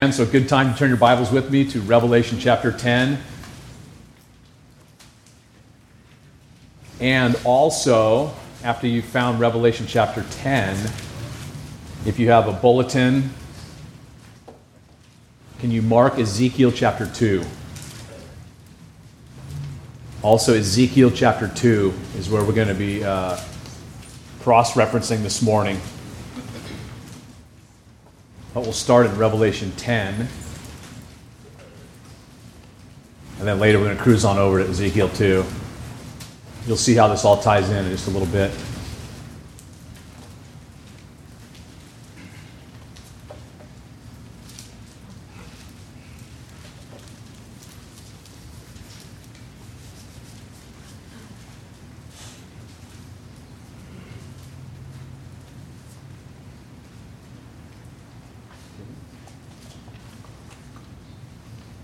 And so, good time to turn your Bibles with me to Revelation chapter 10. And also, after you've found Revelation chapter 10, if you have a bulletin, can you mark Ezekiel chapter 2? Also, Ezekiel chapter 2 is where we're going to be uh, cross referencing this morning. But we'll start in Revelation 10. And then later we're going to cruise on over to Ezekiel 2. You'll see how this all ties in in just a little bit.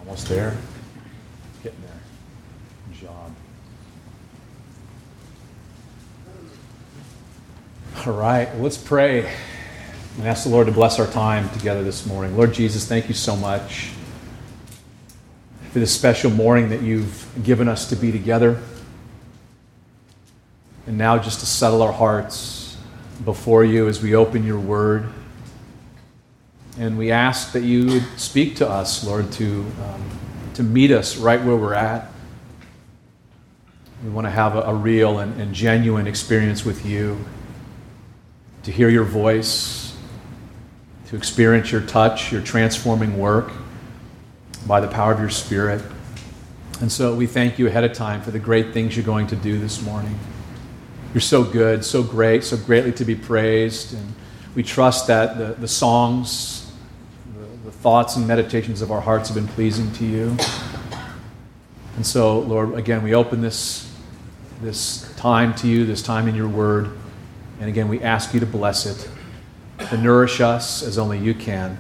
Almost there. Getting there. Good job. All right, let's pray and ask the Lord to bless our time together this morning. Lord Jesus, thank you so much for this special morning that you've given us to be together. And now, just to settle our hearts before you as we open your word. And we ask that you would speak to us, Lord, to, um, to meet us right where we're at. We want to have a, a real and, and genuine experience with you, to hear your voice, to experience your touch, your transforming work by the power of your Spirit. And so we thank you ahead of time for the great things you're going to do this morning. You're so good, so great, so greatly to be praised. And we trust that the, the songs, the, the thoughts and meditations of our hearts have been pleasing to you. And so, Lord, again, we open this, this time to you, this time in your word. And again, we ask you to bless it, to nourish us as only you can.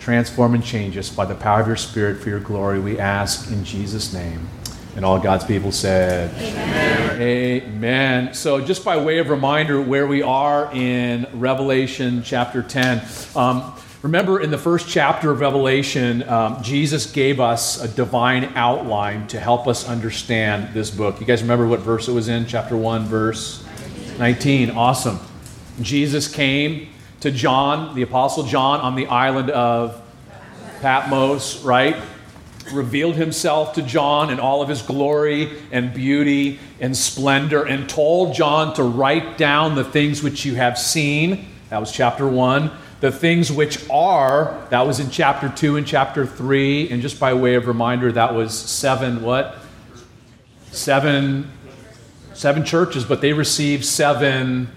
Transform and change us by the power of your Spirit for your glory. We ask in Jesus' name. And all God's people said, Amen. Amen. So, just by way of reminder, where we are in Revelation chapter 10. Um, remember, in the first chapter of Revelation, um, Jesus gave us a divine outline to help us understand this book. You guys remember what verse it was in? Chapter 1, verse 19. Awesome. Jesus came to John, the Apostle John, on the island of Patmos, right? revealed himself to John in all of his glory and beauty and splendor and told John to write down the things which you have seen. That was chapter 1. The things which are, that was in chapter 2 and chapter 3. And just by way of reminder, that was seven what? Seven seven churches, but they received seven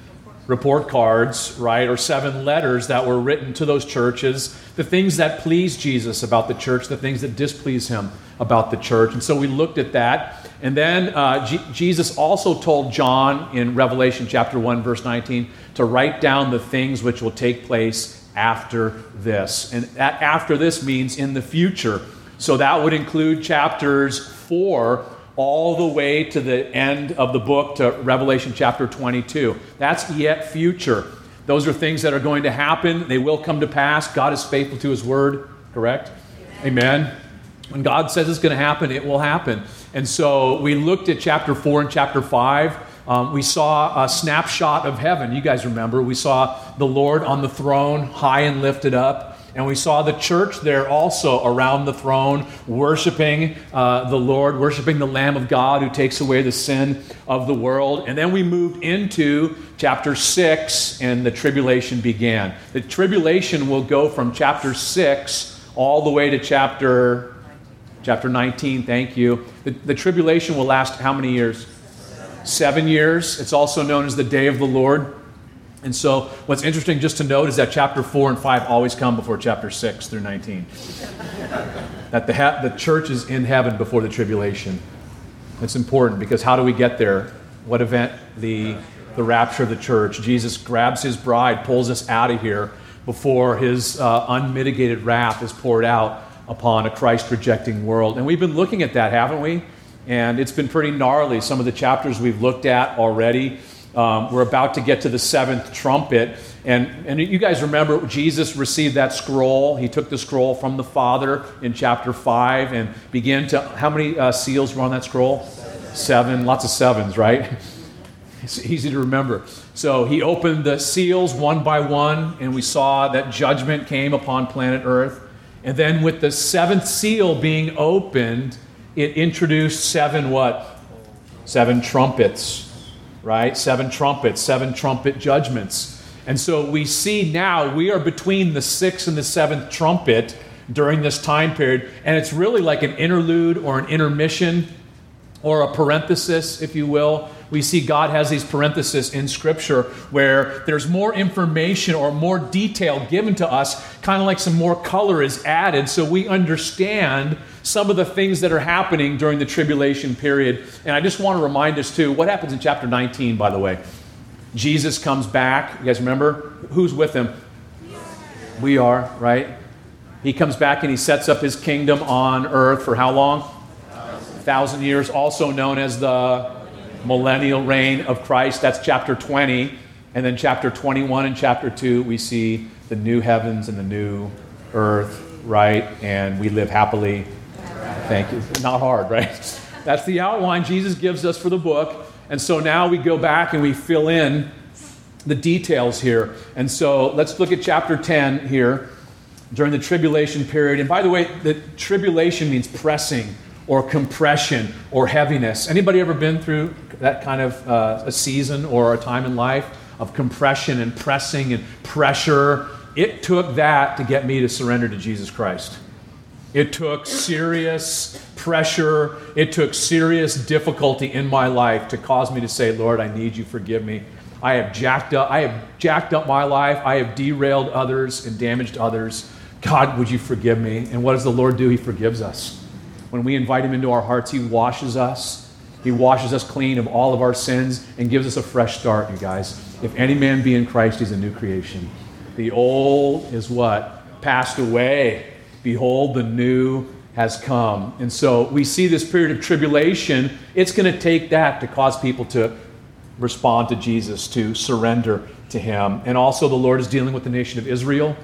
report cards, right, or seven letters that were written to those churches, the things that please Jesus about the church, the things that displease him about the church. And so we looked at that. And then uh, G- Jesus also told John in Revelation chapter 1, verse 19, to write down the things which will take place after this. And that after this means in the future. So that would include chapters 4 all the way to the end of the book to Revelation chapter 22. That's yet future. Those are things that are going to happen. They will come to pass. God is faithful to his word, correct? Amen. Amen. When God says it's going to happen, it will happen. And so we looked at chapter 4 and chapter 5. Um, we saw a snapshot of heaven. You guys remember. We saw the Lord on the throne, high and lifted up. And we saw the church there also around the throne, worshiping uh, the Lord, worshiping the Lamb of God who takes away the sin of the world. And then we moved into chapter 6, and the tribulation began. The tribulation will go from chapter 6 all the way to chapter, chapter 19. Thank you. The, the tribulation will last how many years? Seven years. It's also known as the day of the Lord. And so, what's interesting just to note is that chapter 4 and 5 always come before chapter 6 through 19. that the, ha- the church is in heaven before the tribulation. It's important because how do we get there? What event? The, the rapture of the church. Jesus grabs his bride, pulls us out of here before his uh, unmitigated wrath is poured out upon a Christ rejecting world. And we've been looking at that, haven't we? And it's been pretty gnarly. Some of the chapters we've looked at already Um, we're about to get to the seventh trumpet. And, and you guys remember Jesus received that scroll. He took the scroll from the Father in chapter 5 and began to. How many uh, seals were on that scroll? Seven. Seven. Lots of sevens, right? It's easy to remember. So he opened the seals one by one, and we saw that judgment came upon planet Earth. And then with the seventh seal being opened, it introduced seven what? Seven trumpets, right? Seven trumpets, seven trumpet judgments. And so we see now we are between the sixth and the seventh trumpet during this time period. And it's really like an interlude or an intermission or a parenthesis, if you will, we see God has these parentheses in Scripture where there's more information or more detail given to us, kind of like some more color is added so we understand some of the things that are happening during the tribulation period. And I just want to remind us, too, what happens in chapter 19, by the way? Jesus comes back. You guys remember? Who's with him? We are, right? He comes back and he sets up his kingdom on earth for how long? Thousand years, also known as the millennial reign of Christ. That's chapter 20. And then chapter 21 and chapter 2, we see the new heavens and the new earth, right? And we live happily. Thank you. Not hard, right? That's the outline Jesus gives us for the book. And so now we go back and we fill in the details here. And so let's look at chapter 10 here during the tribulation period. And by the way, the tribulation means pressing or compression or heaviness. Anybody ever been through that kind of uh, a season or a time in life of compression and pressing and pressure? It took that to get me to surrender to Jesus Christ. It took serious pressure. It took serious difficulty in my life to cause me to say, Lord, I need you, forgive me. I have jacked up, I have jacked up my life. I have derailed others and damaged others. God, would you forgive me? And what does the Lord do? He forgives us. When we invite Him into our hearts, He washes us. He washes us clean of all of our sins and gives us a fresh start, you guys. If any man be in Christ, he's a new creation. The old is what? Passed away. Behold, the new has come. And so we see this period of tribulation. It's going to take that to cause people to respond to Jesus, to surrender to Him. And also, the Lord is dealing with the nation of Israel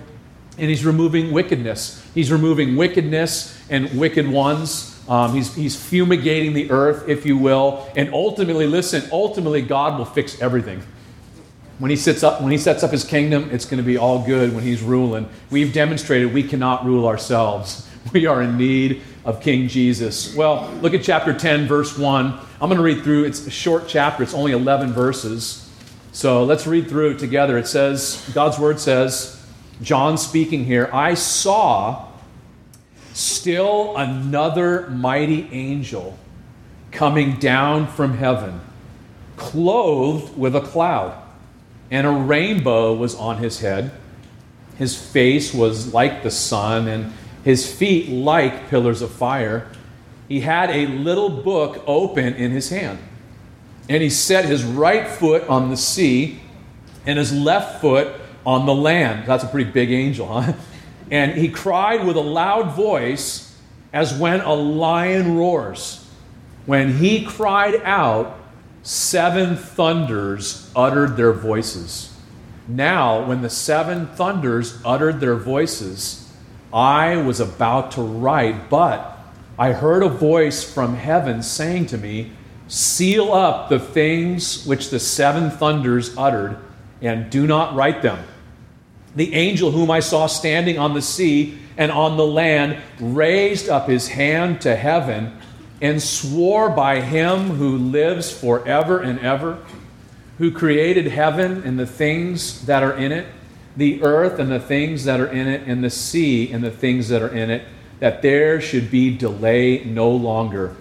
and he's removing wickedness. He's removing wickedness and wicked ones. Um, he's, he's fumigating the earth, if you will. And ultimately, listen, ultimately, God will fix everything. When he, sits up, when he sets up his kingdom, it's going to be all good when he's ruling. We've demonstrated we cannot rule ourselves. We are in need of King Jesus. Well, look at chapter 10, verse 1. I'm going to read through. It's a short chapter, it's only 11 verses. So let's read through it together. It says, God's word says, John speaking here, I saw still another mighty angel coming down from heaven, clothed with a cloud, and a rainbow was on his head. His face was like the sun, and his feet like pillars of fire. He had a little book open in his hand, and he set his right foot on the sea and his left foot on the land. That's a pretty big angel, huh? And he cried with a loud voice as when a lion roars. When he cried out, seven thunders uttered their voices. Now, when the seven thunders uttered their voices, I was about to write, but I heard a voice from heaven saying to me, Seal up the things which the seven thunders uttered, and do not write them the angel whom I saw standing on the sea and on the land raised up his hand to heaven and swore by him who lives forever and ever, who created heaven and the things that are in it, the earth and the things that are in it, and the sea and the things that are in it, that there should be delay no longer.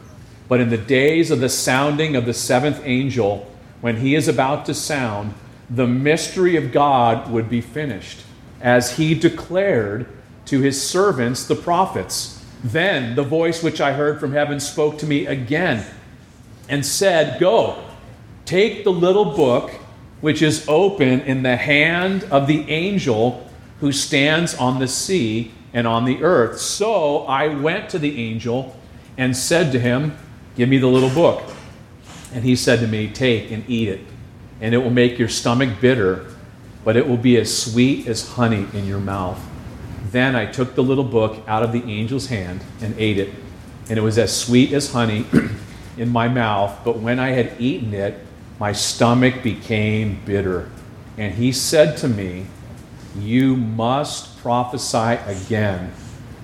But in the days of the sounding of the seventh angel, when he is about to sound, the mystery of God would be finished, as he declared to his servants, the prophets. Then the voice which I heard from heaven spoke to me again and said, Go, take the little book which is open in the hand of the angel who stands on the sea and on the earth. So I went to the angel and said to him, Give me the little book. And he said to me, Take and eat it and it will make your stomach bitter, but it will be as sweet as honey in your mouth. Then I took the little book out of the angel's hand and ate it, and it was as sweet as honey in my mouth, but when I had eaten it, my stomach became bitter. And he said to me, You must prophesy again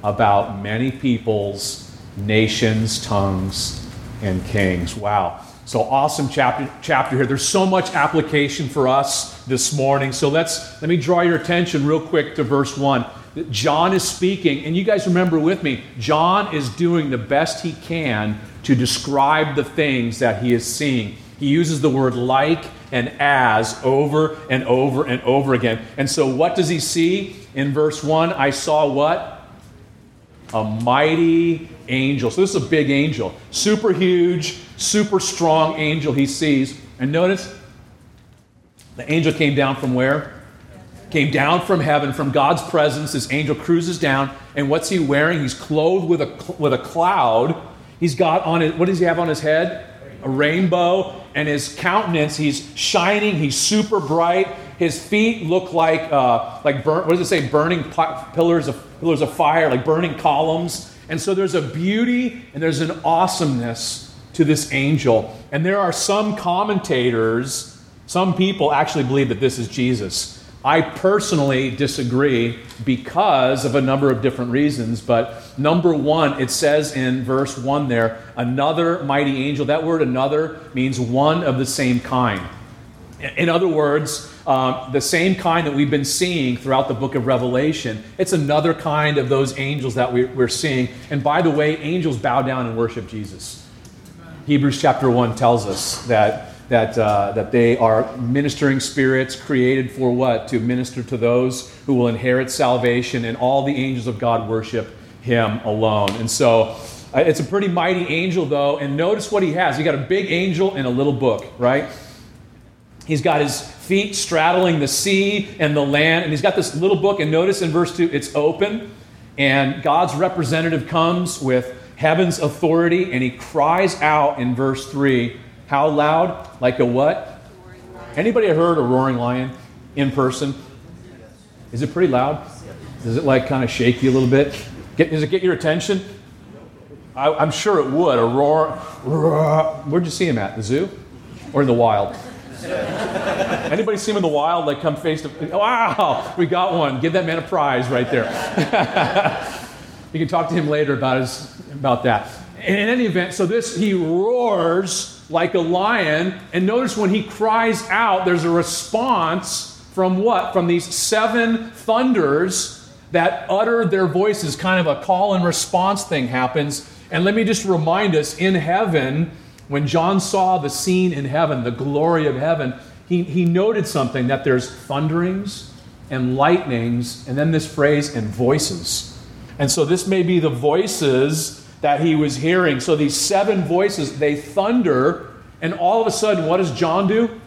about many peoples, nations, tongues, and kings. Wow. So awesome chapter, chapter here. There's so much application for us this morning. So let's let me draw your attention real quick to verse 1. John is speaking, and you guys remember with me, John is doing the best he can to describe the things that he is seeing. He uses the word like and as over and over and over again. And so, what does he see? In verse 1, I saw what? A mighty angel. So, this is a big angel. Super huge, super strong angel he sees. And notice, the angel came down from where? Came down from heaven, from God's presence. This angel cruises down. And what's he wearing? He's clothed with a, with a cloud. He's got on it, what does he have on his head? A rainbow and his countenance, he's shining, he's super bright. His feet look like, uh, like burn, what does it say? Burning pillars of, pillars of fire, like burning columns. And so there's a beauty and there's an awesomeness to this angel. And there are some commentators, some people actually believe that this is Jesus. I personally disagree because of a number of different reasons. But number one, it says in verse one there, another mighty angel. That word another means one of the same kind. In other words, uh, the same kind that we've been seeing throughout the book of Revelation. It's another kind of those angels that we, we're seeing. And by the way, angels bow down and worship Jesus. Hebrews chapter 1 tells us that that, uh, that they are ministering spirits created for what? To minister to those who will inherit salvation, and all the angels of God worship him alone. And so uh, it's a pretty mighty angel, though. And notice what he has. He got a big angel and a little book, right? He's got his feet straddling the sea and the land, and he's got this little book. And notice in verse 2, it's open, and God's representative comes with heaven's authority, and he cries out in verse 3 how loud? Like a what? Anybody heard a roaring lion in person? Is it pretty loud? Does it like kind of shake you a little bit? Get, does it get your attention? I, am sure it would. A roar, roar. Where'd you see him at? The zoo? Or in the wild? Anybody see him in the wild? Like come face to Wow, we got one. Give that man a prize right there. you can talk to him later about his about that. in any event, so this he roars like a lion. And notice when he cries out, there's a response from what? From these seven thunders that utter their voices. Kind of a call and response thing happens. And let me just remind us in heaven, when John saw the scene in heaven, the glory of heaven, he, he noted something that there's thunderings and lightnings, and then this phrase, and voices. And so this may be the voices that he was hearing. So these seven voices, they thunder, and all of a sudden, what does John do?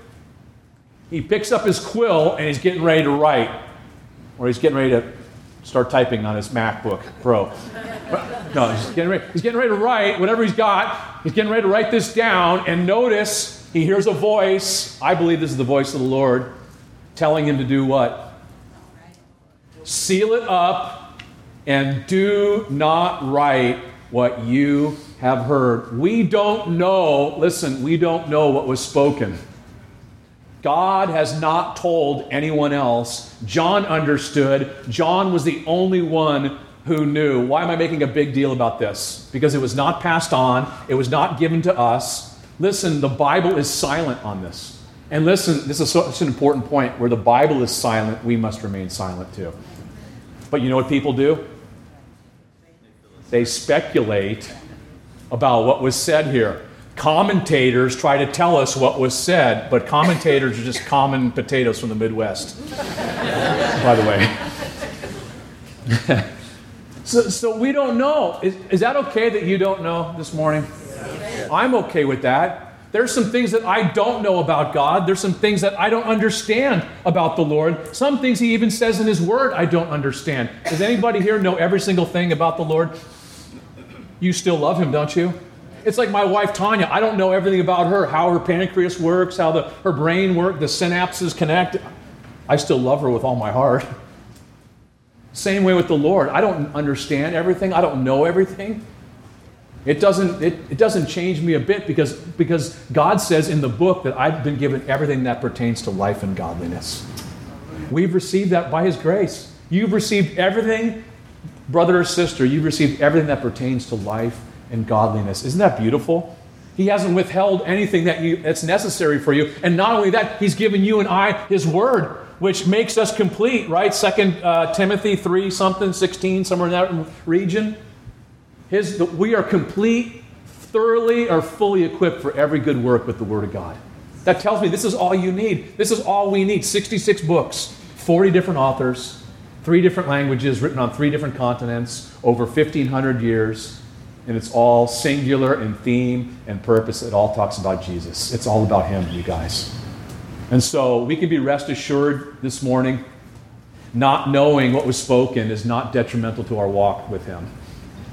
He picks up his quill and he's getting ready to write, or he's getting ready to start typing on his MacBook Pro. No, he's getting ready, he's getting ready to write whatever he's got. He's getting ready to write this down, and notice he hears a voice. I believe this is the voice of the Lord telling him to do what? Seal it up and do not write what you have heard. We don't know, listen, we don't know what was spoken. God has not told anyone else. John understood. John was the only one who knew. Why am I making a big deal about this? Because it was not passed on, it was not given to us. Listen, the Bible is silent on this. And listen, this is such an important point. Where the Bible is silent, we must remain silent too. But you know what people do? They speculate about what was said here. Commentators try to tell us what was said, but commentators are just common potatoes from the Midwest, by the way. so, so we don't know. Is, is that okay that you don't know this morning? I'm okay with that. There's some things that I don't know about God. There's some things that I don't understand about the Lord. Some things He even says in His Word I don't understand. Does anybody here know every single thing about the Lord? You still love him, don't you? It's like my wife Tanya. I don't know everything about her, how her pancreas works, how the, her brain works, the synapses connect. I still love her with all my heart. Same way with the Lord. I don't understand everything, I don't know everything. It doesn't, it, it doesn't change me a bit because, because God says in the book that I've been given everything that pertains to life and godliness. We've received that by His grace. You've received everything, brother or sister, you've received everything that pertains to life and godliness. Isn't that beautiful? He hasn't withheld anything that you, that's necessary for you. And not only that, He's given you and I His Word, which makes us complete, right? Second uh, Timothy 3 something, 16, somewhere in that region. His, we are complete, thoroughly, or fully equipped for every good work with the Word of God. That tells me this is all you need. This is all we need 66 books, 40 different authors, three different languages, written on three different continents, over 1,500 years. And it's all singular in theme and purpose. It all talks about Jesus. It's all about Him, you guys. And so we can be rest assured this morning not knowing what was spoken is not detrimental to our walk with Him.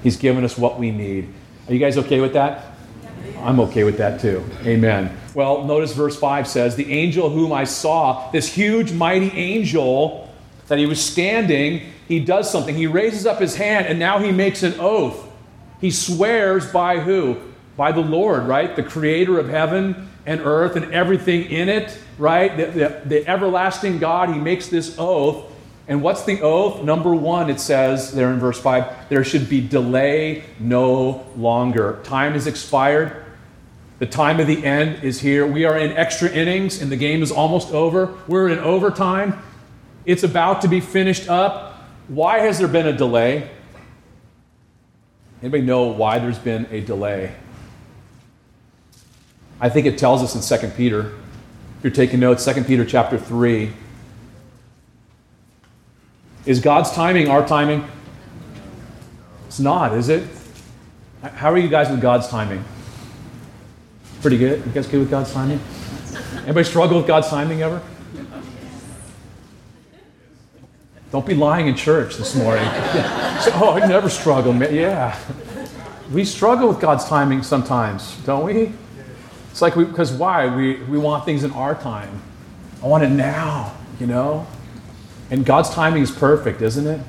He's given us what we need. Are you guys okay with that? I'm okay with that too. Amen. Well, notice verse 5 says, The angel whom I saw, this huge, mighty angel, that he was standing, he does something. He raises up his hand and now he makes an oath. He swears by who? By the Lord, right? The creator of heaven and earth and everything in it, right? The, the, the everlasting God. He makes this oath. And what's the oath? Number one, it says there in verse 5 there should be delay no longer. Time has expired. The time of the end is here. We are in extra innings and the game is almost over. We're in overtime. It's about to be finished up. Why has there been a delay? Anybody know why there's been a delay? I think it tells us in 2 Peter. If you're taking notes, 2 Peter chapter 3 is God's timing our timing? It's not, is it? How are you guys with God's timing? Pretty good. You guys good with God's timing? Anybody struggle with God's timing ever? Don't be lying in church this morning. So, oh, I never struggle. Yeah. We struggle with God's timing sometimes, don't we? It's like, because why? We, we want things in our time. I want it now, you know? And God's timing is perfect, isn't it?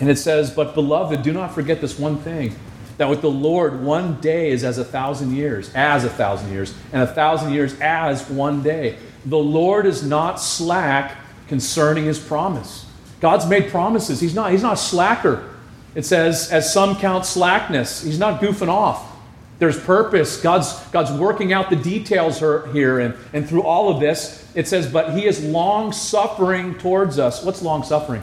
And it says, But beloved, do not forget this one thing that with the Lord, one day is as a thousand years, as a thousand years, and a thousand years as one day. The Lord is not slack concerning his promise. God's made promises. He's not, he's not a slacker. It says, as some count slackness, he's not goofing off. There's purpose. God's, God's working out the details here. And, and through all of this, it says, but he is long suffering towards us. What's long suffering?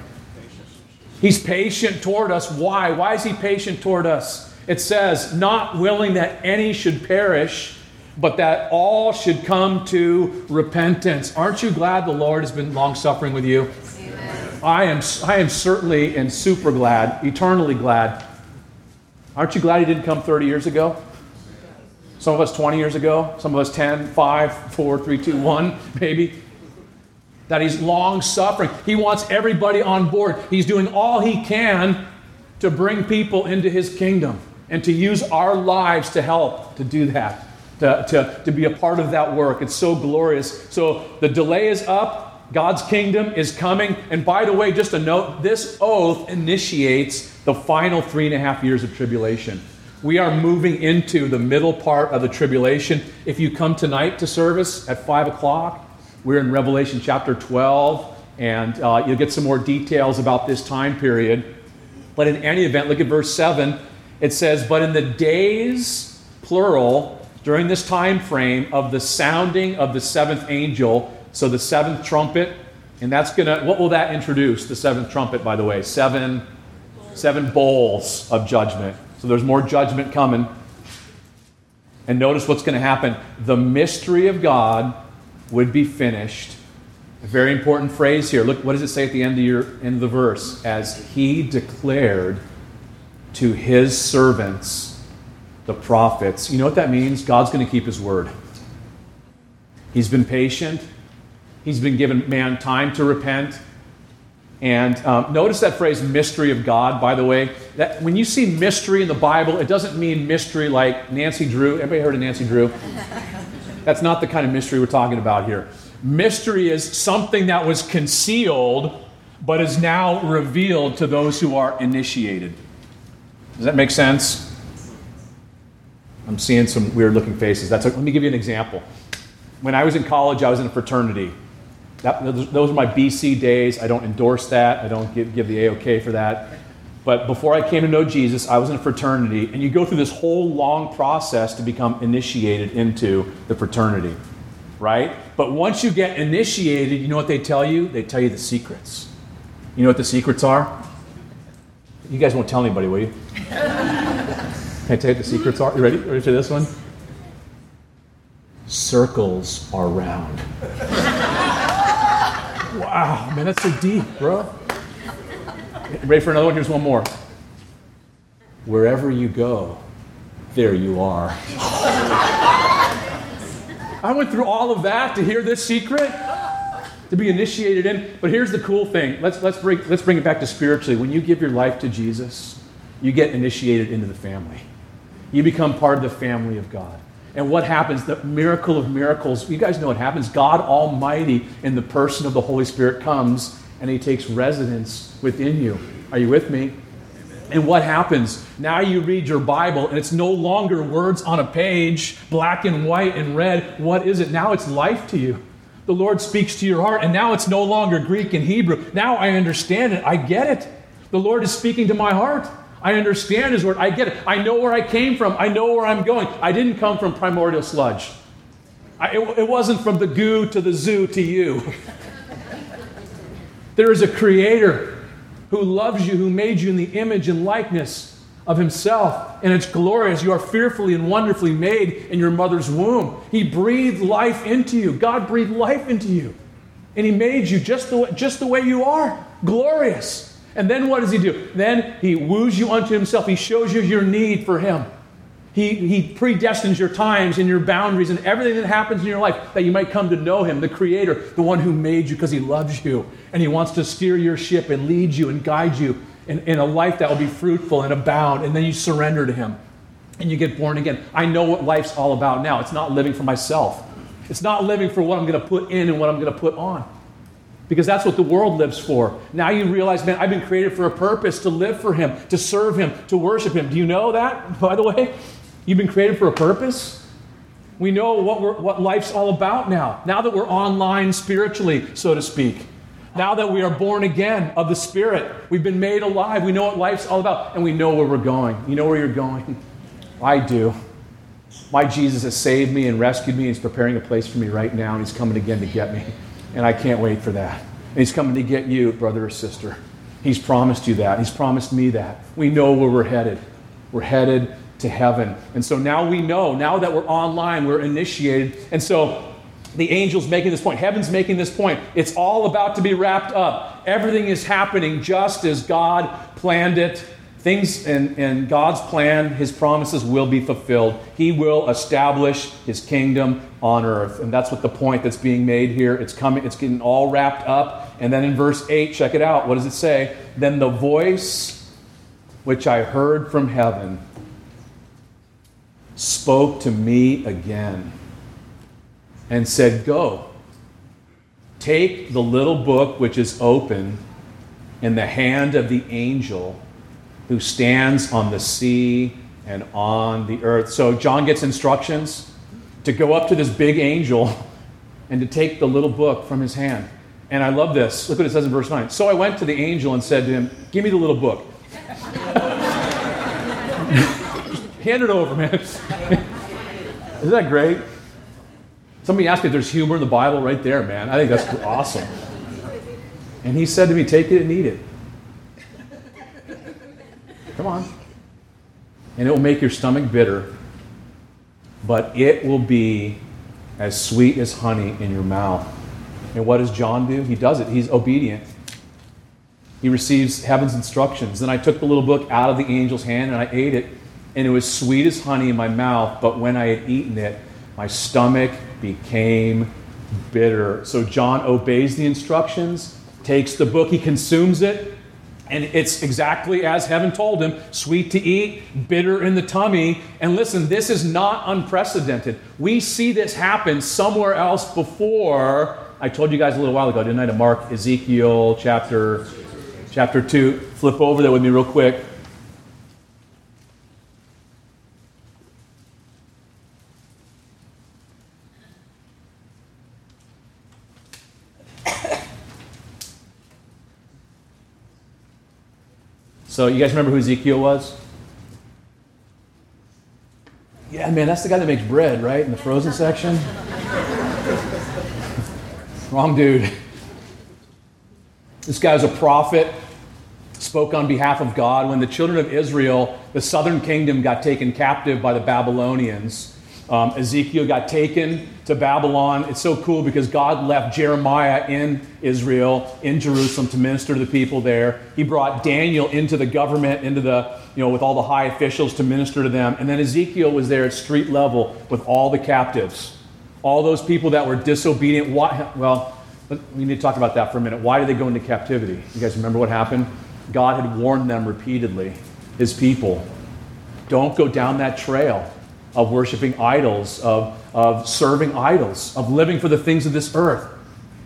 He's patient toward us. Why? Why is he patient toward us? It says, not willing that any should perish, but that all should come to repentance. Aren't you glad the Lord has been long suffering with you? I am, I am certainly and super glad, eternally glad. Aren't you glad he didn't come 30 years ago? Some of us 20 years ago, some of us 10, 5, 4, 3, 2, 1, maybe. That he's long suffering. He wants everybody on board. He's doing all he can to bring people into his kingdom and to use our lives to help to do that, to, to, to be a part of that work. It's so glorious. So the delay is up. God's kingdom is coming. And by the way, just a note this oath initiates the final three and a half years of tribulation. We are moving into the middle part of the tribulation. If you come tonight to service at 5 o'clock, we're in Revelation chapter 12, and uh, you'll get some more details about this time period. But in any event, look at verse 7. It says, But in the days, plural, during this time frame of the sounding of the seventh angel, so the seventh trumpet, and that's gonna, what will that introduce? The seventh trumpet, by the way, seven, seven bowls of judgment. So there's more judgment coming. And notice what's going to happen. The mystery of God would be finished. A very important phrase here. Look, what does it say at the end of your end of the verse? As he declared to his servants, the prophets. You know what that means? God's going to keep his word. He's been patient. He's been given man time to repent. And um, notice that phrase, mystery of God, by the way. That, when you see mystery in the Bible, it doesn't mean mystery like Nancy Drew. Everybody heard of Nancy Drew? That's not the kind of mystery we're talking about here. Mystery is something that was concealed, but is now revealed to those who are initiated. Does that make sense? I'm seeing some weird looking faces. That's a, let me give you an example. When I was in college, I was in a fraternity. That, those are my BC days. I don't endorse that. I don't give, give the AOK for that. But before I came to know Jesus, I was in a fraternity, and you go through this whole long process to become initiated into the fraternity, right? But once you get initiated, you know what they tell you? They tell you the secrets. You know what the secrets are? You guys won't tell anybody, will you? Can I tell you what the secrets are? You ready? Ready for this one? Circles are round. Wow, man, that's so deep, bro. Ready for another one? Here's one more. Wherever you go, there you are. I went through all of that to hear this secret, to be initiated in. But here's the cool thing. Let's, let's, bring, let's bring it back to spiritually. When you give your life to Jesus, you get initiated into the family. You become part of the family of God. And what happens? The miracle of miracles. You guys know what happens. God Almighty, in the person of the Holy Spirit, comes and He takes residence within you. Are you with me? And what happens? Now you read your Bible and it's no longer words on a page, black and white and red. What is it? Now it's life to you. The Lord speaks to your heart, and now it's no longer Greek and Hebrew. Now I understand it. I get it. The Lord is speaking to my heart. I understand His word. I get it. I know where I came from. I know where I'm going. I didn't come from primordial sludge. I, it, it wasn't from the goo to the zoo to you. there is a creator who loves you, who made you in the image and likeness of himself, and it's glorious. You are fearfully and wonderfully made in your mother's womb. He breathed life into you. God breathed life into you. And he made you just the, just the way you are. Glorious. And then what does he do? Then he woos you unto himself. He shows you your need for him. He, he predestines your times and your boundaries and everything that happens in your life that you might come to know him, the creator, the one who made you because he loves you. And he wants to steer your ship and lead you and guide you in, in a life that will be fruitful and abound. And then you surrender to him and you get born again. I know what life's all about now. It's not living for myself, it's not living for what I'm going to put in and what I'm going to put on because that's what the world lives for. Now you realize, man, I've been created for a purpose to live for Him, to serve Him, to worship Him. Do you know that, by the way? You've been created for a purpose. We know what, what life's all about now. Now that we're online spiritually, so to speak. Now that we are born again of the Spirit, we've been made alive. We know what life's all about, and we know where we're going. You know where you're going? I do. My Jesus has saved me and rescued me. He's preparing a place for me right now, and He's coming again to get me. And I can't wait for that. And He's coming to get you, brother or sister. He's promised you that. He's promised me that. We know where we're headed. We're headed to heaven. And so now we know, now that we're online, we're initiated. And so the angel's making this point, heaven's making this point. It's all about to be wrapped up. Everything is happening just as God planned it Things in, in God's plan, His promises will be fulfilled. He will establish His kingdom on earth. And that's what the point that's being made here. It's coming, it's getting all wrapped up. And then in verse 8, check it out. What does it say? Then the voice which I heard from heaven spoke to me again and said, Go, take the little book which is open in the hand of the angel who stands on the sea and on the earth. So John gets instructions to go up to this big angel and to take the little book from his hand. And I love this. Look what it says in verse 9. So I went to the angel and said to him, Give me the little book. Hand it over, man. Isn't that great? Somebody asked me if there's humor in the Bible right there, man. I think that's awesome. And he said to me, Take it and eat it. Come on. And it will make your stomach bitter, but it will be as sweet as honey in your mouth. And what does John do? He does it. He's obedient. He receives heaven's instructions. Then I took the little book out of the angel's hand and I ate it, and it was sweet as honey in my mouth. But when I had eaten it, my stomach became bitter. So John obeys the instructions, takes the book, he consumes it, and it's exactly as heaven told him sweet to eat, bitter in the tummy. And listen, this is not unprecedented. We see this happen somewhere else before. I told you guys a little while ago, didn't I, to Mark Ezekiel chapter, chapter 2. Flip over there with me real quick. So, you guys remember who Ezekiel was? Yeah, man, that's the guy that makes bread, right? In the frozen section? Wrong dude. This guy was a prophet, spoke on behalf of God. When the children of Israel, the southern kingdom, got taken captive by the Babylonians, um, Ezekiel got taken to Babylon. It's so cool because God left Jeremiah in Israel, in Jerusalem, to minister to the people there. He brought Daniel into the government, into the, you know, with all the high officials to minister to them. And then Ezekiel was there at street level with all the captives, all those people that were disobedient. Why, well, we need to talk about that for a minute. Why did they go into captivity? You guys remember what happened? God had warned them repeatedly, his people, don't go down that trail of worshiping idols, of, of serving idols, of living for the things of this earth.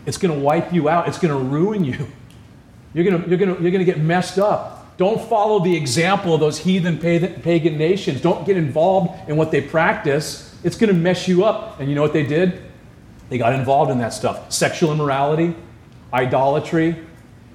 It's going to wipe you out, it's going to ruin you. You're going to, you're going to, you're going to get messed up. Don't follow the example of those heathen pagan nations. Don't get involved in what they practice. It's going to mess you up. And you know what they did? They got involved in that stuff sexual immorality, idolatry.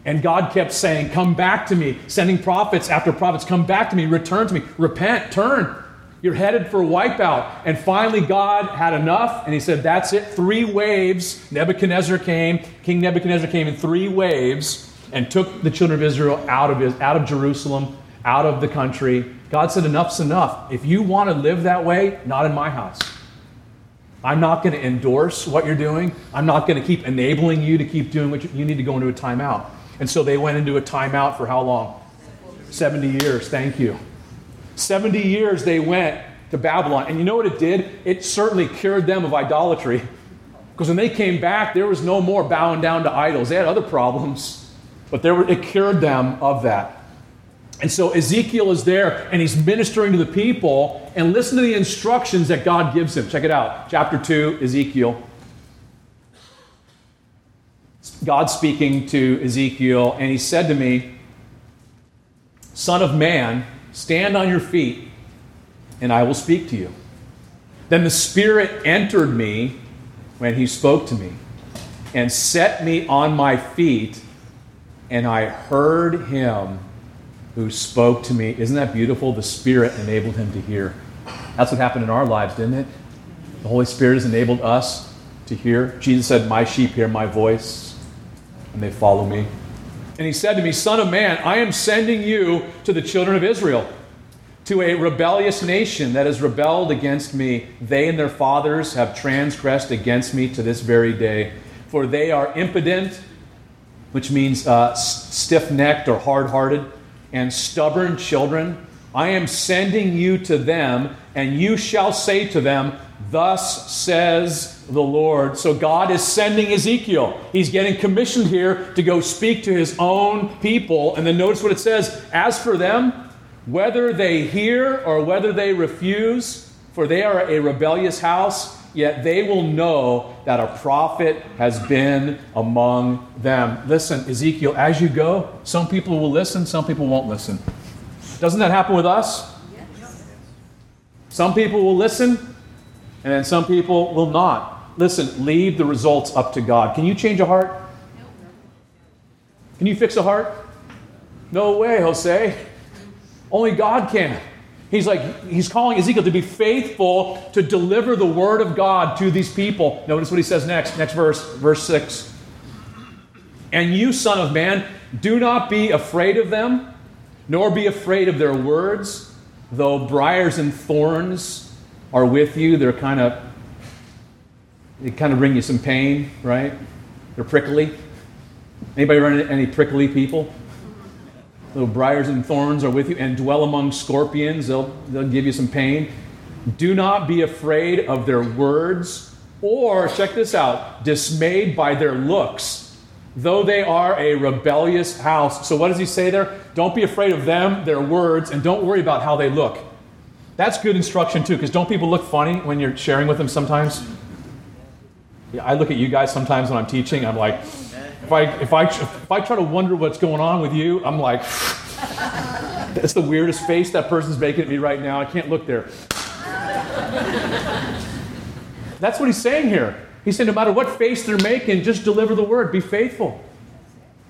And God kept saying, Come back to me, sending prophets after prophets, come back to me, return to me, repent, turn. You're headed for wipeout. And finally, God had enough, and He said, That's it. Three waves. Nebuchadnezzar came. King Nebuchadnezzar came in three waves and took the children of Israel out of, out of Jerusalem, out of the country. God said, Enough's enough. If you want to live that way, not in my house. I'm not going to endorse what you're doing. I'm not going to keep enabling you to keep doing what you, you need to go into a timeout. And so they went into a timeout for how long? 70 years. Thank you. 70 years they went to Babylon. And you know what it did? It certainly cured them of idolatry. Because when they came back, there was no more bowing down to idols. They had other problems, but were, it cured them of that. And so Ezekiel is there and he's ministering to the people. And listen to the instructions that God gives him. Check it out. Chapter 2, Ezekiel. God speaking to Ezekiel, and he said to me, Son of man, Stand on your feet, and I will speak to you. Then the Spirit entered me when he spoke to me and set me on my feet, and I heard him who spoke to me. Isn't that beautiful? The Spirit enabled him to hear. That's what happened in our lives, didn't it? The Holy Spirit has enabled us to hear. Jesus said, My sheep hear my voice, and they follow me. And he said to me, Son of man, I am sending you to the children of Israel, to a rebellious nation that has rebelled against me. They and their fathers have transgressed against me to this very day. For they are impudent, which means uh, stiff necked or hard hearted, and stubborn children. I am sending you to them, and you shall say to them, Thus says the Lord. So God is sending Ezekiel. He's getting commissioned here to go speak to his own people. And then notice what it says As for them, whether they hear or whether they refuse, for they are a rebellious house, yet they will know that a prophet has been among them. Listen, Ezekiel, as you go, some people will listen, some people won't listen. Doesn't that happen with us? Some people will listen, and then some people will not. Listen, leave the results up to God. Can you change a heart? Can you fix a heart? No way, Jose. Only God can. He's like, he's calling Ezekiel to be faithful to deliver the word of God to these people. Notice what he says next. Next verse, verse 6. And you, son of man, do not be afraid of them, nor be afraid of their words, though briars and thorns are with you. They're kind of, they kind of bring you some pain, right? They're prickly. Anybody run into any prickly people? Little briars and thorns are with you, and dwell among scorpions. They'll, they'll give you some pain. Do not be afraid of their words, or, check this out, dismayed by their looks. though they are a rebellious house. So, what does he say there? Don't be afraid of them, their words, and don't worry about how they look. That's good instruction, too, because don't people look funny when you're sharing with them sometimes? Yeah, I look at you guys sometimes when I'm teaching, I'm like, if I, if, I, if I try to wonder what's going on with you, I'm like, that's the weirdest face that person's making at me right now. I can't look there. That's what he's saying here. He said, no matter what face they're making, just deliver the word. Be faithful.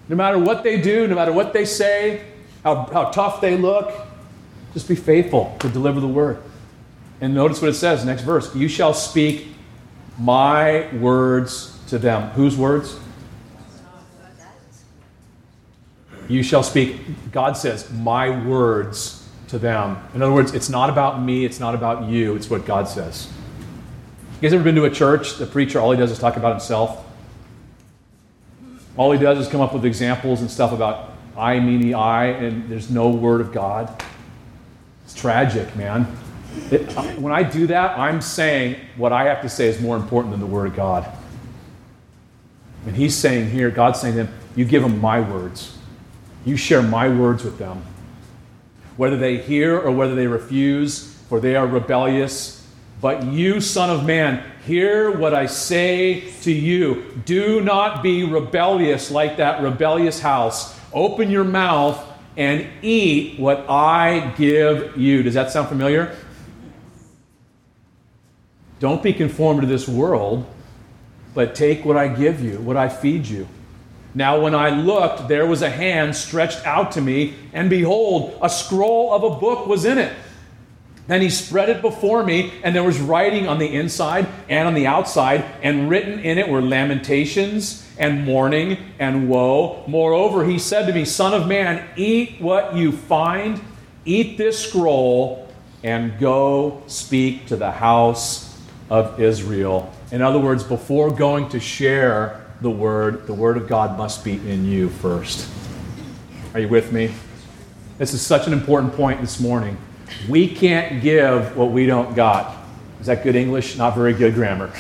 No matter what they do, no matter what they say, how, how tough they look, just be faithful to deliver the word. And notice what it says, next verse. You shall speak my words to them. Whose words? You shall speak, God says, my words to them. In other words, it's not about me, it's not about you, it's what God says. You guys ever been to a church? The preacher, all he does is talk about himself. All he does is come up with examples and stuff about I, me, me, I, and there's no word of God. It's tragic, man. It, uh, when I do that, I'm saying what I have to say is more important than the word of God. And he's saying here, God's saying to him, You give them my words. You share my words with them. Whether they hear or whether they refuse, for they are rebellious but you, Son of Man, hear what I say to you. Do not be rebellious like that rebellious house. Open your mouth and eat what I give you. Does that sound familiar? Don't be conformed to this world, but take what I give you, what I feed you. Now, when I looked, there was a hand stretched out to me, and behold, a scroll of a book was in it then he spread it before me, and there was writing on the inside and on the outside, and written in it were lamentations and mourning and woe. Moreover, he said to me, Son of man, eat what you find, eat this scroll, and go speak to the house of Israel. In other words, before going to share the word, the word of God must be in you first. Are you with me? This is such an important point this morning. We can't give what we don't got. Is that good English? Not very good grammar.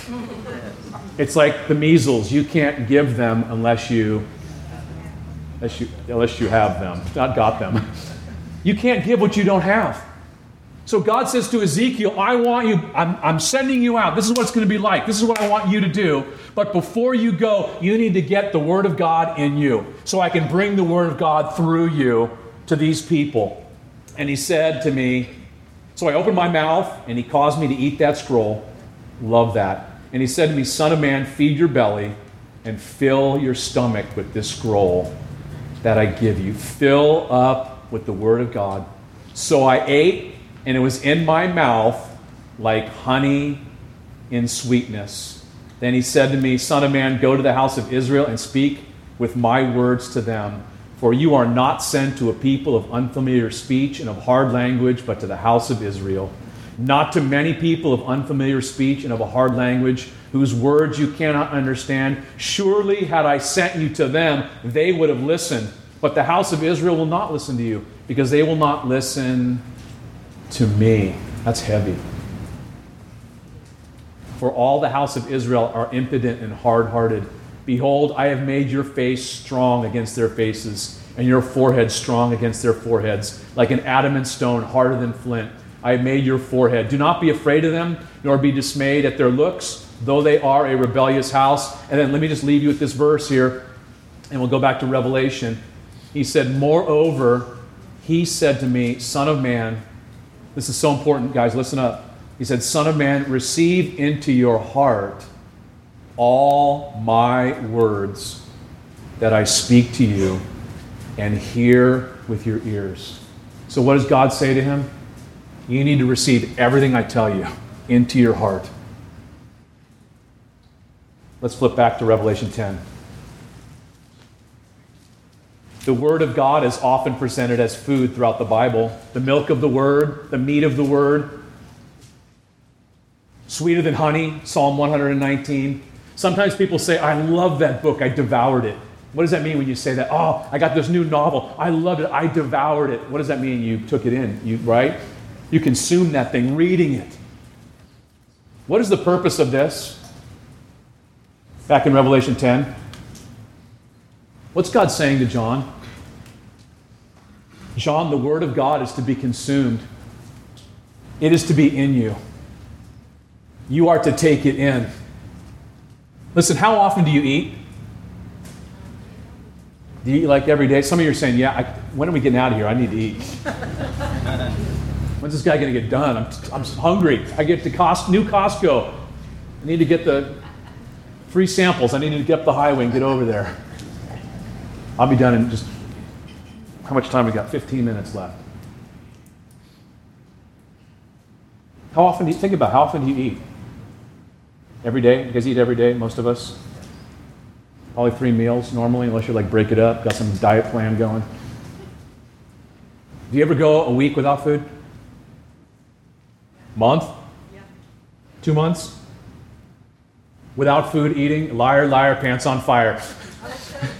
It's like the measles. You can't give them unless you unless you unless you have them, not got them. You can't give what you don't have. So God says to Ezekiel, I want you, I'm, I'm sending you out. This is what it's going to be like. This is what I want you to do. But before you go, you need to get the Word of God in you so I can bring the Word of God through you to these people. And he said to me, So I opened my mouth, and he caused me to eat that scroll. Love that. And he said to me, Son of man, feed your belly and fill your stomach with this scroll that I give you. Fill up with the word of God. So I ate, and it was in my mouth like honey in sweetness. Then he said to me, Son of man, go to the house of Israel and speak with my words to them. For you are not sent to a people of unfamiliar speech and of hard language, but to the house of Israel. Not to many people of unfamiliar speech and of a hard language, whose words you cannot understand. Surely, had I sent you to them, they would have listened. But the house of Israel will not listen to you, because they will not listen to me. That's heavy. For all the house of Israel are impudent and hard hearted. Behold, I have made your face strong against their faces, and your forehead strong against their foreheads, like an adamant stone harder than flint. I have made your forehead. Do not be afraid of them, nor be dismayed at their looks, though they are a rebellious house. And then let me just leave you with this verse here, and we'll go back to Revelation. He said, Moreover, he said to me, Son of man, this is so important, guys, listen up. He said, Son of man, receive into your heart all my words that I speak to you and hear with your ears. So, what does God say to him? You need to receive everything I tell you into your heart. Let's flip back to Revelation 10. The Word of God is often presented as food throughout the Bible the milk of the Word, the meat of the Word, sweeter than honey, Psalm 119. Sometimes people say, I love that book, I devoured it. What does that mean when you say that? Oh, I got this new novel. I loved it. I devoured it. What does that mean? You took it in, you, right? You consumed that thing, reading it. What is the purpose of this? Back in Revelation 10. What's God saying to John? John, the Word of God is to be consumed, it is to be in you. You are to take it in. Listen, how often do you eat? Do you eat like every day? Some of you are saying, Yeah, I, when are we getting out of here? I need to eat. When's this guy going to get done? I'm, I'm hungry. I get to Cost, new Costco. I need to get the free samples. I need to get up the highway and get over there. I'll be done in just how much time we got? 15 minutes left. How often do you think about how often do you eat? Every day? You guys eat every day, most of us? Probably three meals normally, unless you like break it up, got some diet plan going. Do you ever go a week without food? Month? Yeah. Two months? Without food eating? Liar, liar, pants on fire.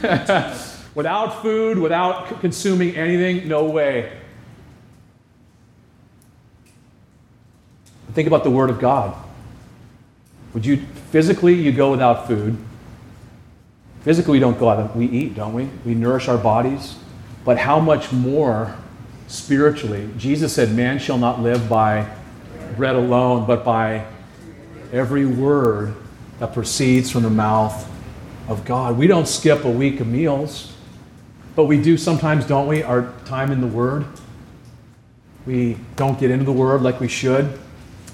without food, without consuming anything? No way. Think about the Word of God. Would you physically you go without food? Physically, we don't go out. We eat, don't we? We nourish our bodies. But how much more spiritually? Jesus said, "Man shall not live by bread alone, but by every word that proceeds from the mouth of God." We don't skip a week of meals, but we do sometimes, don't we? Our time in the Word. We don't get into the Word like we should.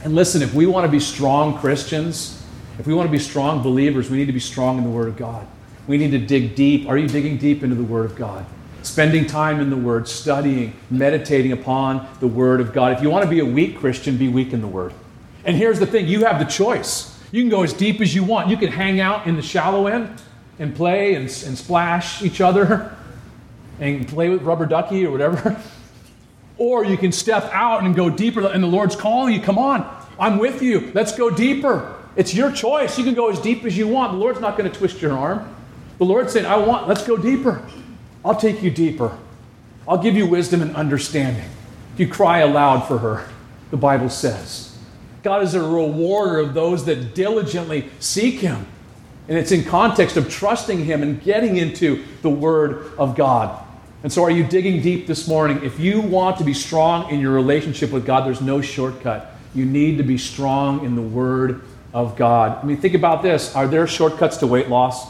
And listen, if we want to be strong Christians, if we want to be strong believers, we need to be strong in the Word of God. We need to dig deep. Are you digging deep into the Word of God? Spending time in the Word, studying, meditating upon the Word of God. If you want to be a weak Christian, be weak in the Word. And here's the thing you have the choice. You can go as deep as you want. You can hang out in the shallow end and play and, and splash each other and play with rubber ducky or whatever. Or you can step out and go deeper, and the Lord's calling you, come on, I'm with you. Let's go deeper. It's your choice. You can go as deep as you want. The Lord's not going to twist your arm. The Lord said, I want, let's go deeper. I'll take you deeper. I'll give you wisdom and understanding. You cry aloud for her, the Bible says. God is a rewarder of those that diligently seek Him. And it's in context of trusting Him and getting into the Word of God. And so, are you digging deep this morning? If you want to be strong in your relationship with God, there's no shortcut. You need to be strong in the Word of God. I mean, think about this are there shortcuts to weight loss?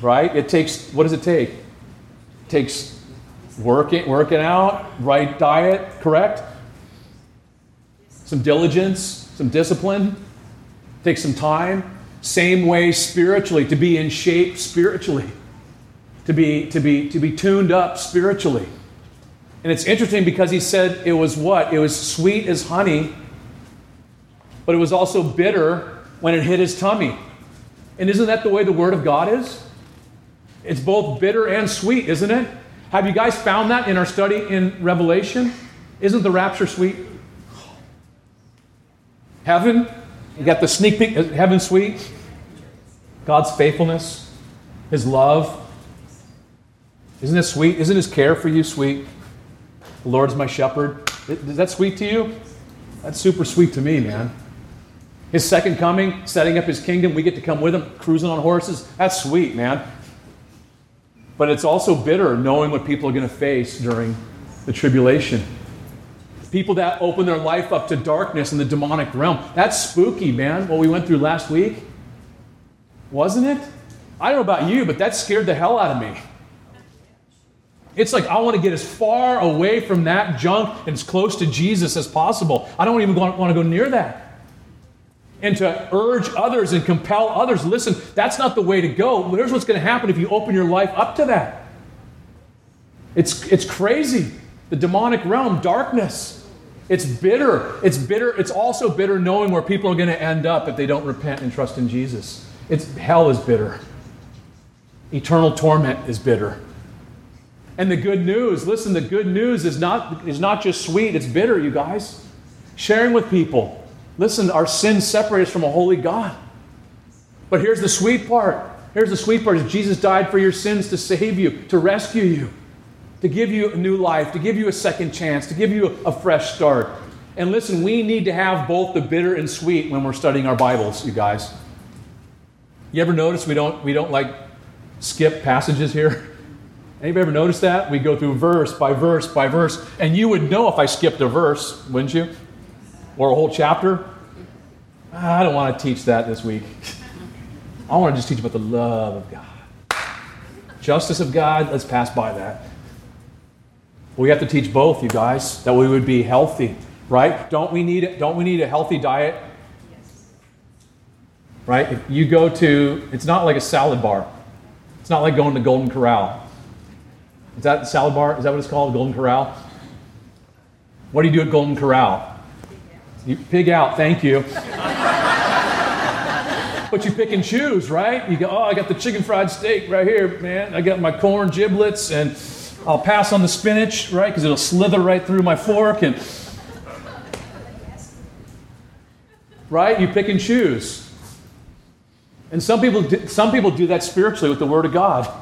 Right? It takes, what does it take? It takes working, working out, right diet, correct? Some diligence, some discipline, takes some time. Same way spiritually, to be in shape spiritually, to be, to be, to be tuned up spiritually. And it's interesting because he said it was what? It was sweet as honey, but it was also bitter when it hit his tummy. And isn't that the way the Word of God is? It's both bitter and sweet, isn't it? Have you guys found that in our study in Revelation? Isn't the rapture sweet? Heaven you got the sneak peek, uh, heaven sweet, God's faithfulness, His love. Isn't it sweet? Isn't His care for you sweet? The Lord's my shepherd. Is that sweet to you? That's super sweet to me, man. His second coming, setting up His kingdom, we get to come with Him, cruising on horses. That's sweet, man. But it's also bitter knowing what people are going to face during the tribulation. People that open their life up to darkness in the demonic realm. That's spooky, man, what we went through last week. Wasn't it? I don't know about you, but that scared the hell out of me. It's like I want to get as far away from that junk and as close to Jesus as possible. I don't even want to go near that. And to urge others and compel others listen, that's not the way to go. Here's what's going to happen if you open your life up to that. It's, it's crazy. The demonic realm, darkness. It's bitter. It's bitter. It's also bitter knowing where people are going to end up if they don't repent and trust in Jesus. It's hell is bitter. Eternal torment is bitter. And the good news, listen, the good news is not, is not just sweet, it's bitter, you guys. Sharing with people. Listen, our sins separate us from a holy God. But here's the sweet part. Here's the sweet part is Jesus died for your sins to save you, to rescue you to give you a new life, to give you a second chance, to give you a fresh start. And listen, we need to have both the bitter and sweet when we're studying our Bibles, you guys. You ever notice we don't we don't like skip passages here? Anybody ever notice that? We go through verse by verse by verse, and you would know if I skipped a verse, wouldn't you? Or a whole chapter? Ah, I don't want to teach that this week. I want to just teach about the love of God. Justice of God, let's pass by that. We have to teach both, you guys, that we would be healthy, right? Don't we need, don't we need a healthy diet? Right? If you go to, it's not like a salad bar. It's not like going to Golden Corral. Is that salad bar? Is that what it's called, Golden Corral? What do you do at Golden Corral? You pig out, thank you. but you pick and choose, right? You go, oh, I got the chicken fried steak right here, man. I got my corn giblets, and I'll pass on the spinach, right? Because it'll slither right through my fork, and right? You pick and choose. And some people, do, some people do that spiritually with the Word of God.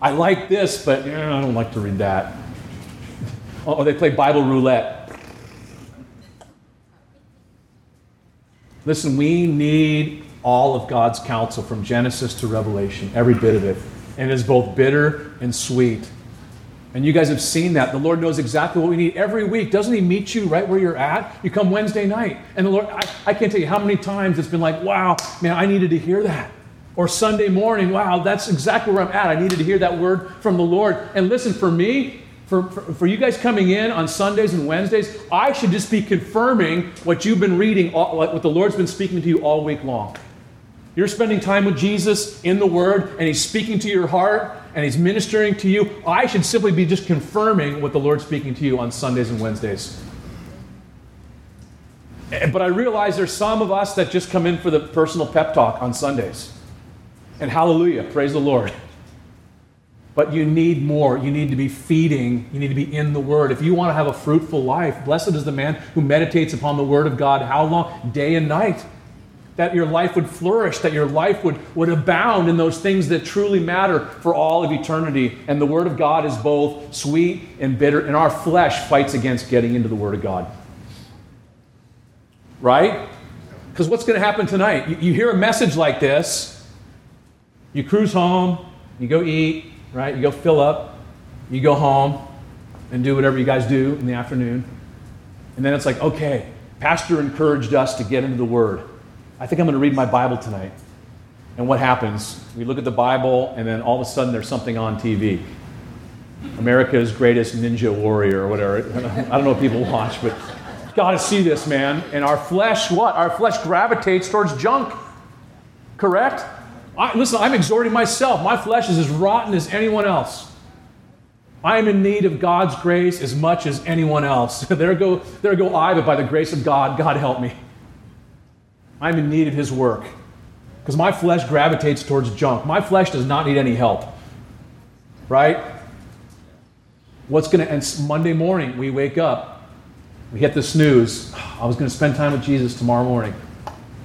I like this, but I don't like to read that. Or they play Bible roulette. Listen, we need all of God's counsel from Genesis to Revelation, every bit of it. And is both bitter and sweet. And you guys have seen that. The Lord knows exactly what we need every week. Doesn't He meet you right where you're at? You come Wednesday night. And the Lord, I, I can't tell you how many times it's been like, wow, man, I needed to hear that. Or Sunday morning, wow, that's exactly where I'm at. I needed to hear that word from the Lord. And listen, for me, for, for, for, you guys coming in on Sundays and Wednesdays, I should just be confirming what you've been reading, all, what the Lord's been speaking to you all week long. You're spending time with Jesus in the Word, and He's speaking to your heart, and He's ministering to you. I should simply be just confirming what the Lord's speaking to you on Sundays and Wednesdays. Eh, but I realize there's some of us that just come in for the personal pep talk on Sundays. And hallelujah, praise the Lord. But you need more. You need to be feeding. You need to be in the Word. If you want to have a fruitful life, blessed is the man who meditates upon the Word of God. How long? Day and night that your life would flourish, that your life would, would abound in those things that truly matter for all of eternity. And the Word of God is both sweet and bitter, and our flesh fights against getting into the Word of God. Right? Because what's going to happen tonight? You, you hear a message like this, you cruise home, you go eat, right? You go fill up, you go home and do whatever you guys do in the afternoon. And then it's like, okay, Pastor encouraged us to get into the Word. I think I'm going to read my Bible tonight. And what happens? We look at the Bible, and then all of a sudden there's something on TV. America's Greatest Ninja Warrior, or whatever. I don't know if people watch, but got to see this, man. And our flesh, what? Our flesh gravitates towards junk. Correct? I, listen, I'm exhorting myself. My flesh is as rotten as anyone else. I am in need of God's grace as much as anyone else. there go, there go I, but by the grace of God, God help me. I'm in need of His work. Because my flesh gravitates towards junk. My flesh does not need any help. Right? What's going to, and Monday morning, we wake up, we hit the snooze. I was going to spend time with Jesus tomorrow morning.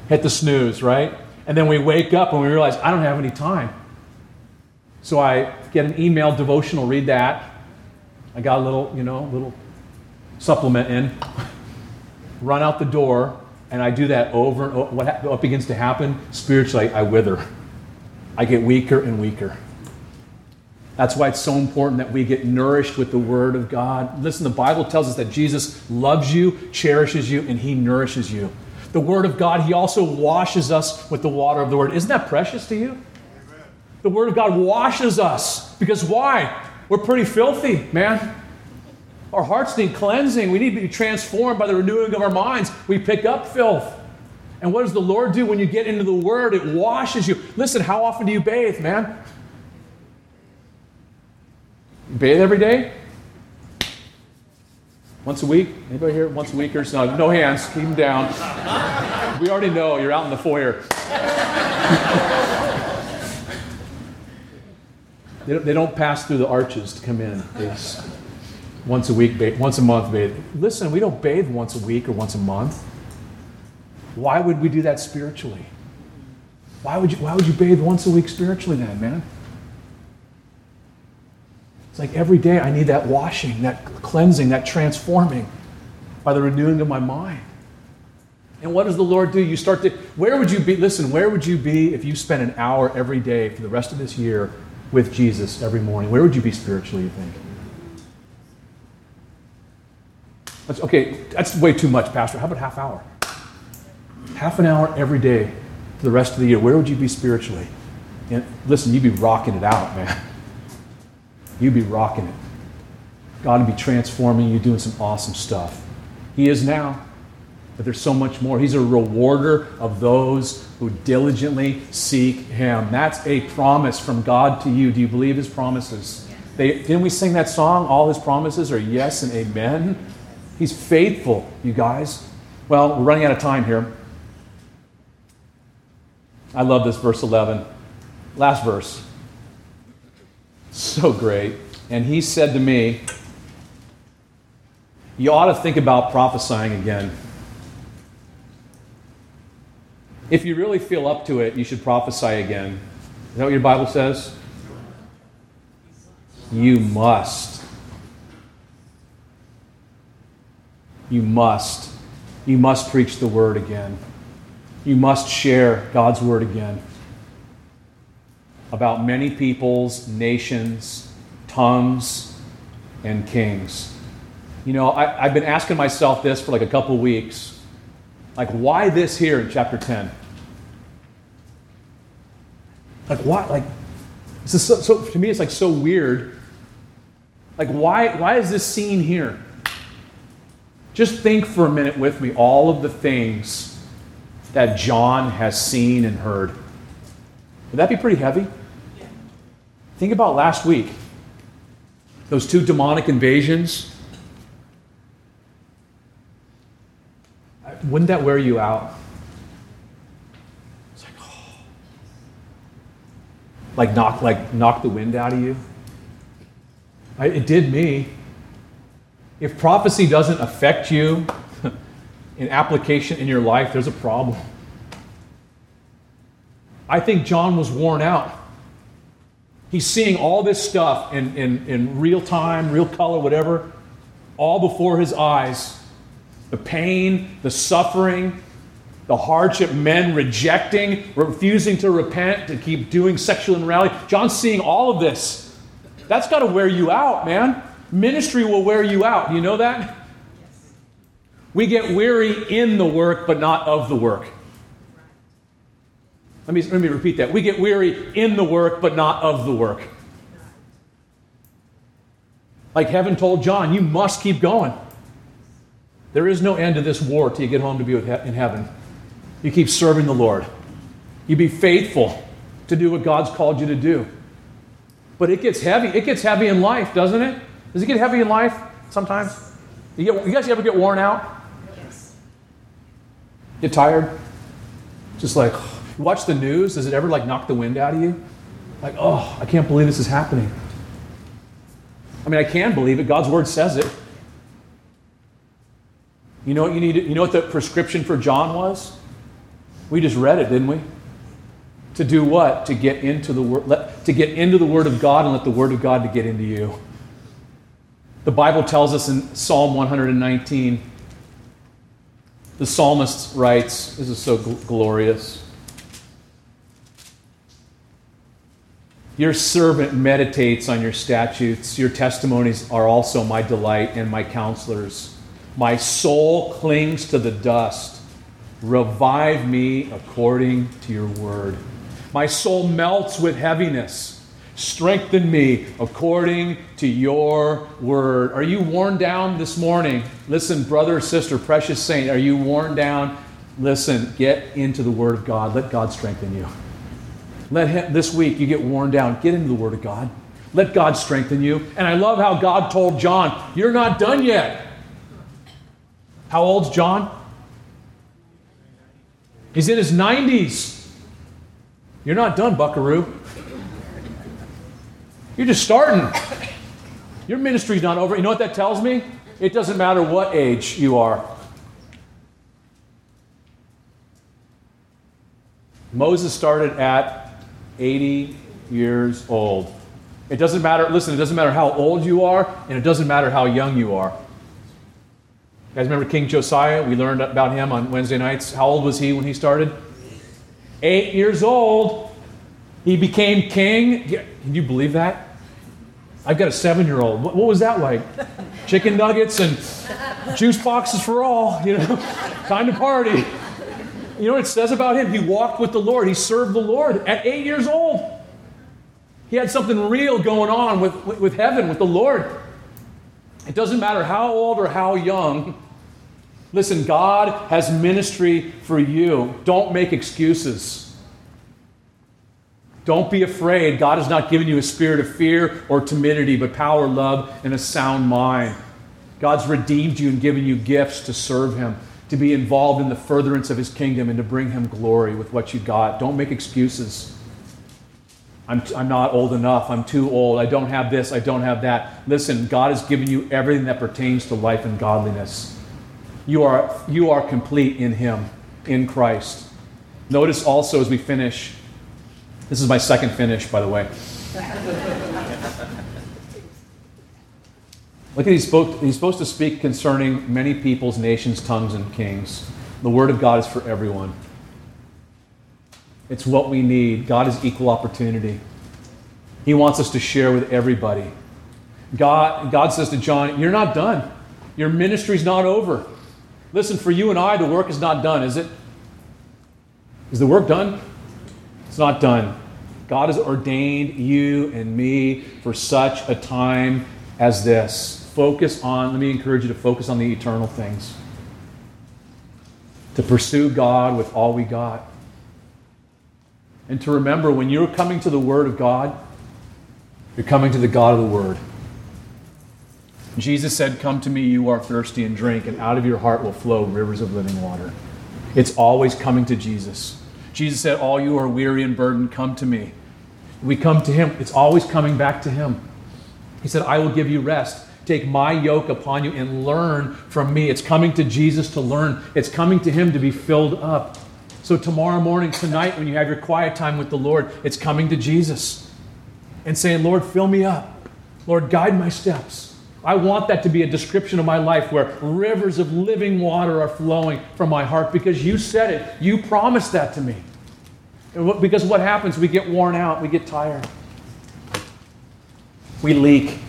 Hit the snooze, right? And then we wake up and we realize, I don't have any time. So I get an email devotional, read that. I got a little, you know, little supplement in. Run out the door, and I do that over and over, what, what begins to happen spiritually, I wither. I get weaker and weaker. That's why it's so important that we get nourished with the Word of God. Listen, the Bible tells us that Jesus loves you, cherishes you, and He nourishes you. The Word of God, He also washes us with the water of the Word. Isn't that precious to you? Amen. The Word of God washes us. Because why? We're pretty filthy, man. Our hearts need cleansing. We need to be transformed by the renewing of our minds. We pick up filth. And what does the Lord do when you get into the Word? It washes you. Listen, how often do you bathe, man? You bathe every day? Once a week? Anybody here? Once a week or so? No hands. Keep them down. We already know you're out in the foyer. they, don't, pass through the arches to come in. It's, once a week, once a month bathe. Listen, we don't bathe once a week or once a month. Why would we do that spiritually? Why would you, why would you bathe once a week spiritually then, man? It's like every day I need that washing, that cleansing, that transforming by the renewing of my mind. And what does the Lord do? You start to, where would you be? Listen, where would you be if you spent an hour every day for the rest of this year with Jesus every morning? Where would you be spiritually, you think? That's, okay, that's way too much, Pastor. How about half hour? Half an hour every day for the rest of the year. Where would you be spiritually? And listen, you'd be rocking it out, man. You'd be rocking it. God would be transforming you, doing some awesome stuff. He is now, but there's so much more. He's a rewarder of those who diligently seek Him. That's a promise from God to you. Do you believe His promises? They, didn't we sing that song? All His promises are yes and amen. He's faithful, you guys. Well, we're running out of time here. I love this verse 11. Last verse. So great. And he said to me, You ought to think about prophesying again. If you really feel up to it, you should prophesy again. Is that what your Bible says? You must. You must. You must preach the word again. You must share God's word again about many peoples, nations, tongues, and kings. You know, I, have been asking myself this for like a couple weeks. Like, why this here in chapter 10? Like, why? Like, this is so, so to me, it's like so weird. Like, why, why is this scene here? Just think for a minute with me all of the things that John has seen and heard. Would that be pretty heavy? Think about last week. Those two demonic invasions. Wouldn't that wear you out? It's like, oh. Like knock, like knock the wind out of you. I, it did me. If prophecy doesn't affect you in application in your life, there's a problem. I think John was worn out. He's seeing all this stuff in, in, in real time, real color, whatever, all before his eyes. The pain, the suffering, the hardship, men rejecting, refusing to repent, to keep doing sexual immorality. John's seeing all of this. That's got to wear you out, man. Ministry will wear you out. You know that? We get weary in the work, but not of the work. Let me, let me repeat that. We get weary in the work, but not of the work. Like heaven told John, you must keep going. There is no end to this war till you get home to be in heaven. You keep serving the Lord. You be faithful to do what God's called you to do. But it gets heavy. It gets heavy in life, doesn't it? Does it get heavy in life sometimes? You, get, you guys ever get worn out? Yes. Get tired? Just like, you watch the news, does it ever like knock the wind out of you? Like, oh, I can't believe this is happening. I mean, I can believe it. God's word says it. You know what you need? You know what the prescription for John was? We just read it, didn't we? To do what? To get into the word, to get into the word of God and let the word of God to get into you. The Bible tells us in Psalm 119, the psalmist writes, this is so gl- glorious. Your servant meditates on your statutes. Your testimonies are also my delight and my counselors. My soul clings to the dust. Revive me according to your word. My soul melts with heaviness. Strengthen me according to your word. Are you worn down this morning? Listen, brother sister, precious saint, are you worn down? Listen, get into the word of God. Let God strengthen you. Let him, this week you get worn down. Get into the Word of God. Let God strengthen you. And I love how God told John, You're not done yet. How old's John? He's in his 90s. You're not done, buckaroo. You're just starting. Your ministry's not over. You know what that tells me? It doesn't matter what age you are. Moses started at 80 years old. It doesn't matter, listen, it doesn't matter how old you are, and it doesn't matter how young you are. You guys remember King Josiah? We learned about him on Wednesday nights. How old was he when he started? Eight years old. He became king. Can you believe that? I've got a seven year old. What, was that like? Chicken nuggets and juice boxes for all, you know, time to party. You know what it says about him? He walked with the Lord, he served the Lord at eight years old. He had something real going on with, with, with heaven, with the Lord. It doesn't matter how old or how young. Listen, God has ministry for you. Don't make excuses. Don't be afraid. God has not given you a spirit of fear or timidity, but power, love, and a sound mind. God's redeemed you and given you gifts to serve Him, to be involved in the furtherance of His kingdom, and to bring Him glory with what you've got. Don't make excuses. I'm, I'm not old enough. I'm too old. I don't have this. I don't have that. Listen, God has given you everything that pertains to life and godliness. You are, you are complete in Him, in Christ. Notice also as we finish, this is my second finish, by the way. Look at he's supposed, he's supposed to speak concerning many peoples, nations, tongues, and kings. The word of God is for everyone. It's what we need. God is equal opportunity. He wants us to share with everybody. God, God says to John, You're not done. Your ministry's not over. Listen, for you and I, the work is not done, is it? Is the work done? It's not done. God has ordained you and me for such a time as this. Focus on, let me encourage you to focus on the eternal things. To pursue God with all we got. And to remember when you're coming to the Word of God, you're coming to the God of the Word. Jesus said, Come to me, you are thirsty, and drink, and out of your heart will flow rivers of living water. It's always coming to Jesus. Jesus said, All you are weary and burdened, come to me. We come to Him, it's always coming back to Him. He said, I will give you rest. Take my yoke upon you and learn from me. It's coming to Jesus to learn, it's coming to Him to be filled up. So, tomorrow morning, tonight, when you have your quiet time with the Lord, it's coming to Jesus and saying, Lord, fill me up. Lord, guide my steps. I want that to be a description of my life where rivers of living water are flowing from my heart because you said it. You promised that to me. Because what happens? We get worn out, we get tired, we leak.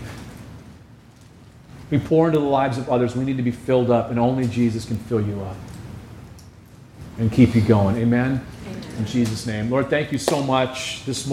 We pour into the lives of others. We need to be filled up, and only Jesus can fill you up and keep you going. Amen? Amen. In Jesus' name. Lord, thank you so much this morning.